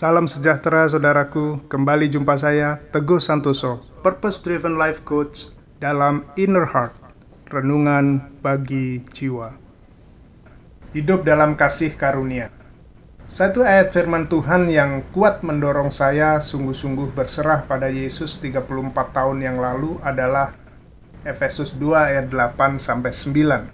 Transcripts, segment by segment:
Salam sejahtera saudaraku, kembali jumpa saya Teguh Santoso, Purpose Driven Life Coach dalam Inner Heart, Renungan bagi Jiwa. Hidup dalam kasih karunia. Satu ayat firman Tuhan yang kuat mendorong saya sungguh-sungguh berserah pada Yesus 34 tahun yang lalu adalah Efesus 2 ayat 8 sampai 9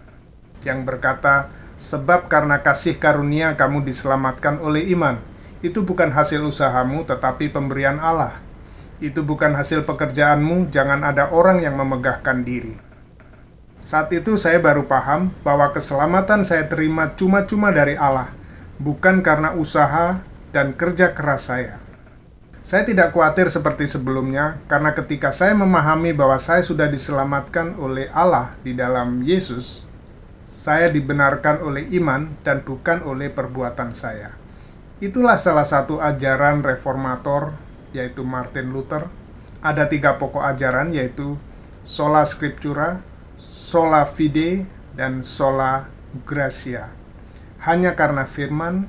yang berkata, "Sebab karena kasih karunia kamu diselamatkan oleh iman." Itu bukan hasil usahamu, tetapi pemberian Allah. Itu bukan hasil pekerjaanmu, jangan ada orang yang memegahkan diri. Saat itu saya baru paham bahwa keselamatan saya terima cuma-cuma dari Allah, bukan karena usaha dan kerja keras saya. Saya tidak khawatir seperti sebelumnya, karena ketika saya memahami bahwa saya sudah diselamatkan oleh Allah di dalam Yesus, saya dibenarkan oleh iman dan bukan oleh perbuatan saya. Itulah salah satu ajaran reformator, yaitu Martin Luther. Ada tiga pokok ajaran, yaitu sola scriptura, sola fide, dan sola gracia. Hanya karena firman,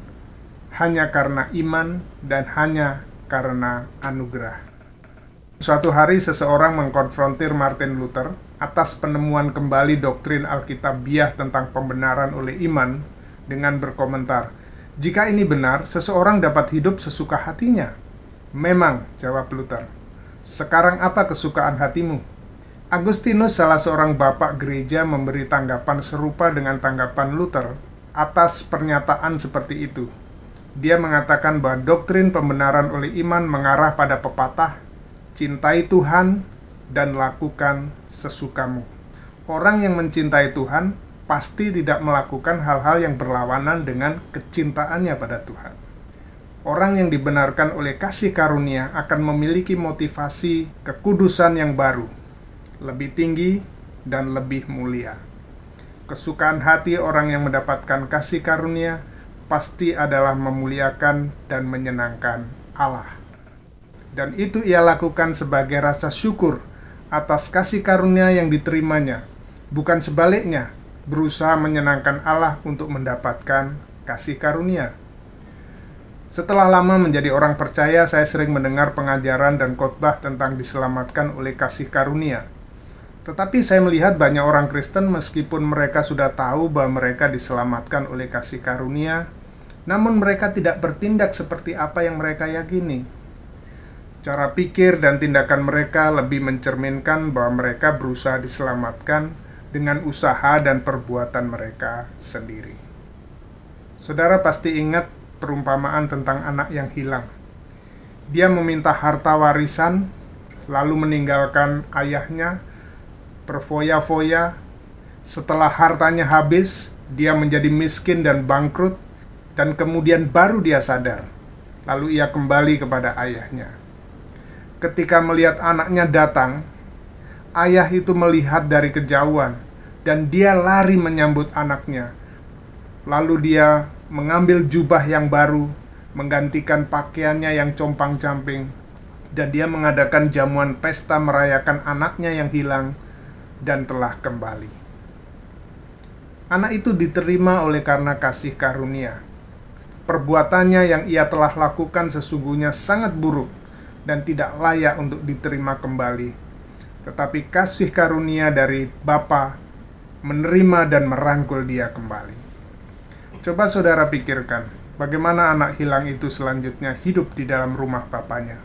hanya karena iman, dan hanya karena anugerah. Suatu hari seseorang mengkonfrontir Martin Luther atas penemuan kembali doktrin Alkitabiah tentang pembenaran oleh iman dengan berkomentar, jika ini benar, seseorang dapat hidup sesuka hatinya. Memang, jawab Luther. Sekarang apa kesukaan hatimu? Agustinus, salah seorang bapak gereja, memberi tanggapan serupa dengan tanggapan Luther atas pernyataan seperti itu. Dia mengatakan bahwa doktrin pembenaran oleh iman mengarah pada pepatah, cintai Tuhan dan lakukan sesukamu. Orang yang mencintai Tuhan pasti tidak melakukan hal-hal yang berlawanan dengan kecintaannya pada Tuhan. Orang yang dibenarkan oleh kasih karunia akan memiliki motivasi kekudusan yang baru, lebih tinggi dan lebih mulia. Kesukaan hati orang yang mendapatkan kasih karunia pasti adalah memuliakan dan menyenangkan Allah. Dan itu ia lakukan sebagai rasa syukur atas kasih karunia yang diterimanya, bukan sebaliknya, berusaha menyenangkan Allah untuk mendapatkan kasih karunia. Setelah lama menjadi orang percaya, saya sering mendengar pengajaran dan khotbah tentang diselamatkan oleh kasih karunia. Tetapi saya melihat banyak orang Kristen meskipun mereka sudah tahu bahwa mereka diselamatkan oleh kasih karunia, namun mereka tidak bertindak seperti apa yang mereka yakini. Cara pikir dan tindakan mereka lebih mencerminkan bahwa mereka berusaha diselamatkan dengan usaha dan perbuatan mereka sendiri. Saudara pasti ingat perumpamaan tentang anak yang hilang. Dia meminta harta warisan, lalu meninggalkan ayahnya, berfoya-foya. Setelah hartanya habis, dia menjadi miskin dan bangkrut, dan kemudian baru dia sadar. Lalu ia kembali kepada ayahnya. Ketika melihat anaknya datang, ayah itu melihat dari kejauhan dan dia lari menyambut anaknya. Lalu dia mengambil jubah yang baru, menggantikan pakaiannya yang compang-camping, dan dia mengadakan jamuan pesta merayakan anaknya yang hilang dan telah kembali. Anak itu diterima oleh karena kasih karunia. Perbuatannya yang ia telah lakukan sesungguhnya sangat buruk dan tidak layak untuk diterima kembali tetapi kasih karunia dari Bapa menerima dan merangkul dia kembali. Coba saudara pikirkan, bagaimana anak hilang itu selanjutnya hidup di dalam rumah bapaknya.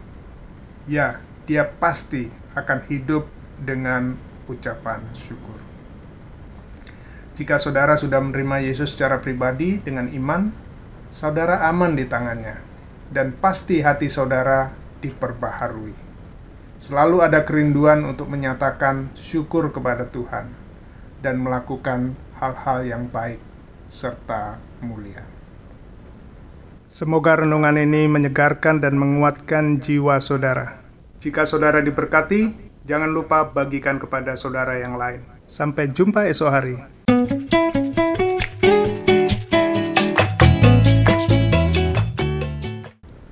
Ya, dia pasti akan hidup dengan ucapan syukur. Jika saudara sudah menerima Yesus secara pribadi dengan iman, saudara aman di tangannya, dan pasti hati saudara diperbaharui. Selalu ada kerinduan untuk menyatakan syukur kepada Tuhan dan melakukan hal-hal yang baik serta mulia. Semoga renungan ini menyegarkan dan menguatkan jiwa saudara. Jika saudara diberkati, jangan lupa bagikan kepada saudara yang lain. Sampai jumpa esok hari.